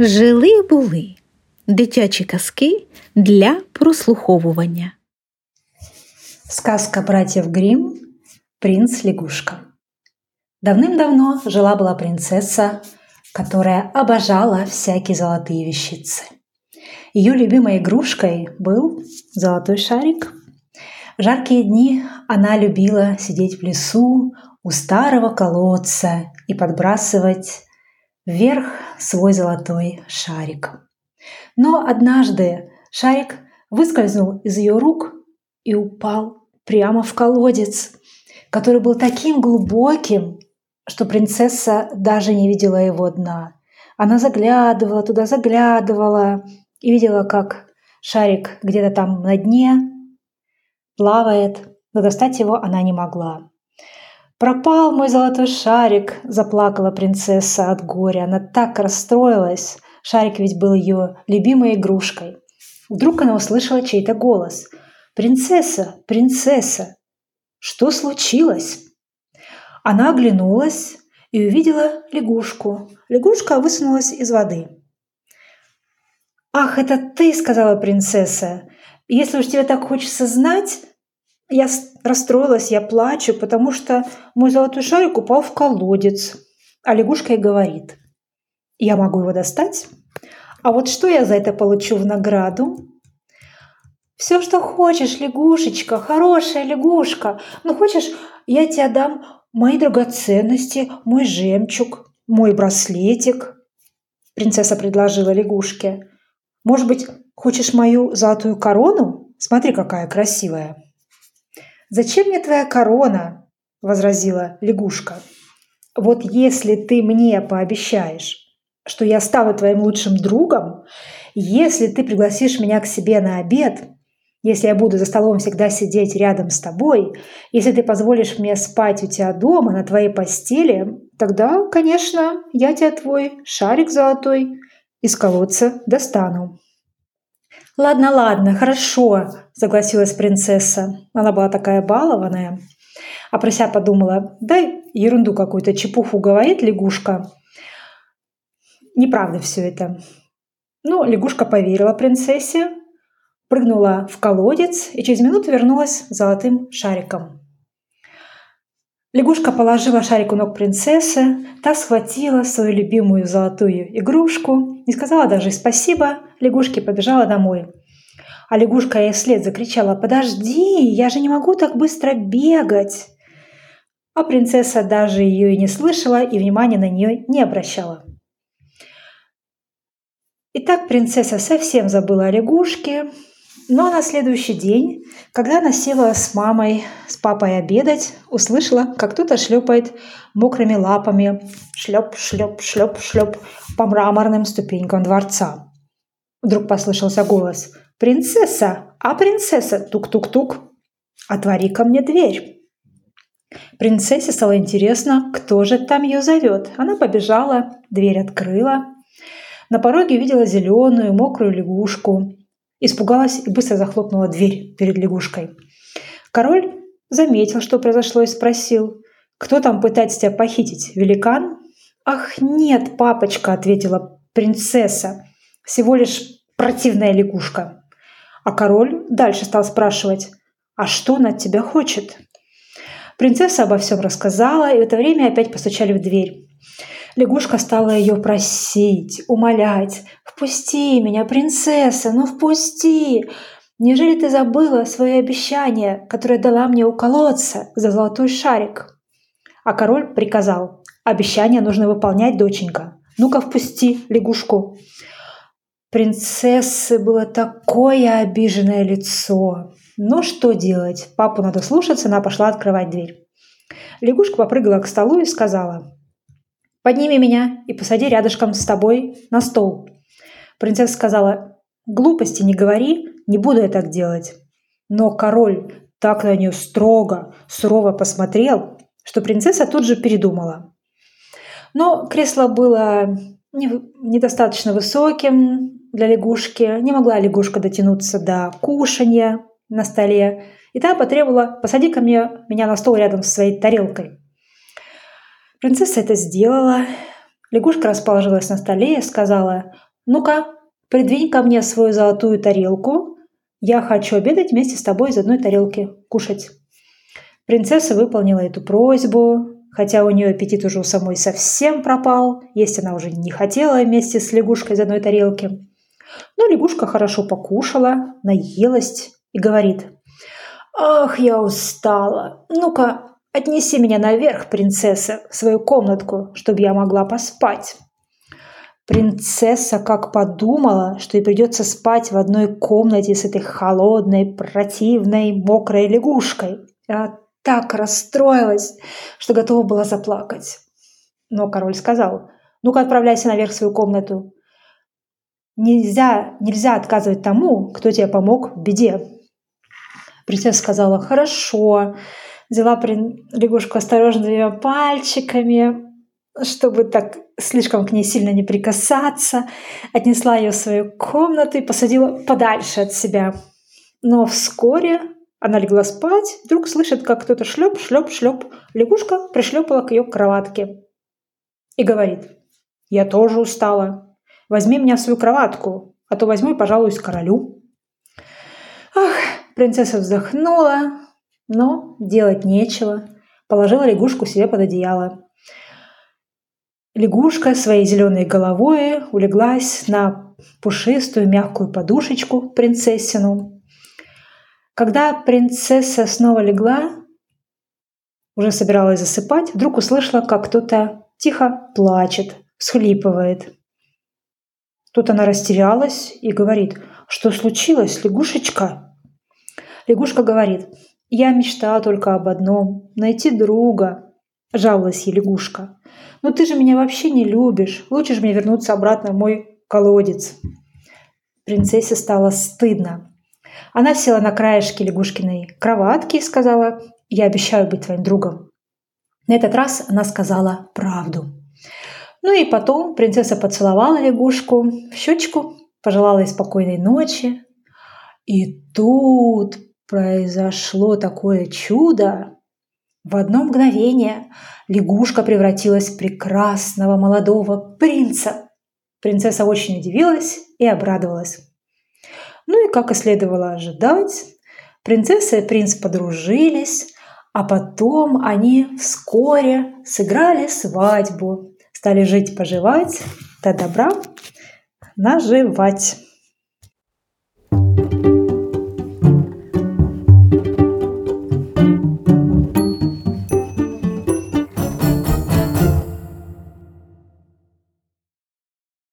Жили були дитячі казки для прослуховування. Сказка братьев Гримм «Принц-лягушка». Давным-давно жила-была принцесса, которая обожала всякие золотые вещицы. Ее любимой игрушкой был золотой шарик. В жаркие дни она любила сидеть в лесу у старого колодца и подбрасывать вверх свой золотой шарик. Но однажды шарик выскользнул из ее рук и упал прямо в колодец, который был таким глубоким, что принцесса даже не видела его дна. Она заглядывала туда, заглядывала и видела, как шарик где-то там на дне плавает, но достать его она не могла. «Пропал мой золотой шарик!» – заплакала принцесса от горя. Она так расстроилась. Шарик ведь был ее любимой игрушкой. Вдруг она услышала чей-то голос. «Принцесса! Принцесса! Что случилось?» Она оглянулась и увидела лягушку. Лягушка высунулась из воды. «Ах, это ты!» – сказала принцесса. «Если уж тебе так хочется знать, я расстроилась, я плачу, потому что мой золотой шарик упал в колодец. А лягушка и говорит, я могу его достать, а вот что я за это получу в награду? Все, что хочешь, лягушечка, хорошая лягушка. Ну, хочешь, я тебе дам мои драгоценности, мой жемчуг, мой браслетик. Принцесса предложила лягушке. Может быть, хочешь мою золотую корону? Смотри, какая красивая. «Зачем мне твоя корона?» – возразила лягушка. «Вот если ты мне пообещаешь, что я стану твоим лучшим другом, если ты пригласишь меня к себе на обед, если я буду за столом всегда сидеть рядом с тобой, если ты позволишь мне спать у тебя дома на твоей постели, тогда, конечно, я тебе твой шарик золотой из колодца достану». «Ладно, ладно, хорошо», – согласилась принцесса. Она была такая балованная. А про себя подумала, дай ерунду какую-то, чепуху говорит лягушка. Неправда все это. Ну, лягушка поверила принцессе, прыгнула в колодец и через минуту вернулась золотым шариком. Лягушка положила шарик у ног принцессы, та схватила свою любимую золотую игрушку, не сказала даже спасибо, лягушке побежала домой. А лягушка ей вслед закричала «Подожди, я же не могу так быстро бегать!» А принцесса даже ее и не слышала и внимания на нее не обращала. Итак, принцесса совсем забыла о лягушке, но на следующий день, когда она села с мамой, с папой обедать, услышала, как кто-то шлепает мокрыми лапами, шлеп, шлеп, шлеп, шлеп по мраморным ступенькам дворца. Вдруг послышался голос «Принцесса! А принцесса! Тук-тук-тук! Отвори ко мне дверь!» Принцессе стало интересно, кто же там ее зовет. Она побежала, дверь открыла. На пороге увидела зеленую, мокрую лягушку, Испугалась и быстро захлопнула дверь перед лягушкой. Король заметил, что произошло, и спросил, «Кто там пытается тебя похитить? Великан?» «Ах, нет, папочка», — ответила принцесса, «всего лишь противная лягушка». А король дальше стал спрашивать, «А что она от тебя хочет?» Принцесса обо всем рассказала, и в это время опять постучали в дверь. Лягушка стала ее просить, умолять. «Впусти меня, принцесса, ну впусти! Неужели ты забыла свое обещание, которое дала мне у колодца за золотой шарик?» А король приказал. «Обещание нужно выполнять, доченька. Ну-ка впусти лягушку». Принцессы было такое обиженное лицо. Но что делать? Папу надо слушаться, она пошла открывать дверь. Лягушка попрыгала к столу и сказала, Подними меня и посади рядышком с тобой на стол. Принцесса сказала, глупости не говори, не буду я так делать. Но король так на нее строго, сурово посмотрел, что принцесса тут же передумала. Но кресло было недостаточно высоким для лягушки, не могла лягушка дотянуться до кушанья на столе, и та потребовала «посади ко мне меня на стол рядом со своей тарелкой». Принцесса это сделала. Лягушка расположилась на столе и сказала, Ну-ка, придвинь ко мне свою золотую тарелку. Я хочу обедать вместе с тобой из одной тарелки, кушать. Принцесса выполнила эту просьбу, хотя у нее аппетит уже у самой совсем пропал, есть она уже не хотела вместе с лягушкой из одной тарелки. Но лягушка хорошо покушала, наелась и говорит, «Ах, я устала! Ну-ка, отнеси меня наверх, принцесса, в свою комнатку, чтобы я могла поспать». Принцесса как подумала, что ей придется спать в одной комнате с этой холодной, противной, мокрой лягушкой. А так расстроилась, что готова была заплакать. Но король сказал, ну-ка отправляйся наверх в свою комнату. Нельзя, нельзя отказывать тому, кто тебе помог в беде. Принцесса сказала, хорошо. Взяла лягушку осторожно двумя пальчиками, чтобы так слишком к ней сильно не прикасаться, отнесла ее в свою комнату и посадила подальше от себя. Но вскоре она легла спать, вдруг слышит, как кто-то шлеп, шлеп, шлеп. Лягушка пришлепала к ее кроватке и говорит, «Я тоже устала. Возьми меня в свою кроватку, а то возьму и пожалуюсь королю». Ах, принцесса вздохнула, но делать нечего. Положила лягушку себе под одеяло. Лягушка своей зеленой головой улеглась на пушистую мягкую подушечку принцессину когда принцесса снова легла, уже собиралась засыпать, вдруг услышала, как кто-то тихо плачет, всхлипывает. Тут она растерялась и говорит, что случилось, лягушечка? Лягушка говорит, я мечтала только об одном – найти друга. Жаловалась ей лягушка. Но ты же меня вообще не любишь. Лучше же мне вернуться обратно в мой колодец. Принцессе стало стыдно. Она села на краешке лягушкиной кроватки и сказала, «Я обещаю быть твоим другом». На этот раз она сказала правду. Ну и потом принцесса поцеловала лягушку в щечку, пожелала ей спокойной ночи. И тут произошло такое чудо. В одно мгновение лягушка превратилась в прекрасного молодого принца. Принцесса очень удивилась и обрадовалась. Ну и, как и следовало ожидать, принцесса и принц подружились, а потом они вскоре сыграли свадьбу, стали жить-поживать, до добра наживать.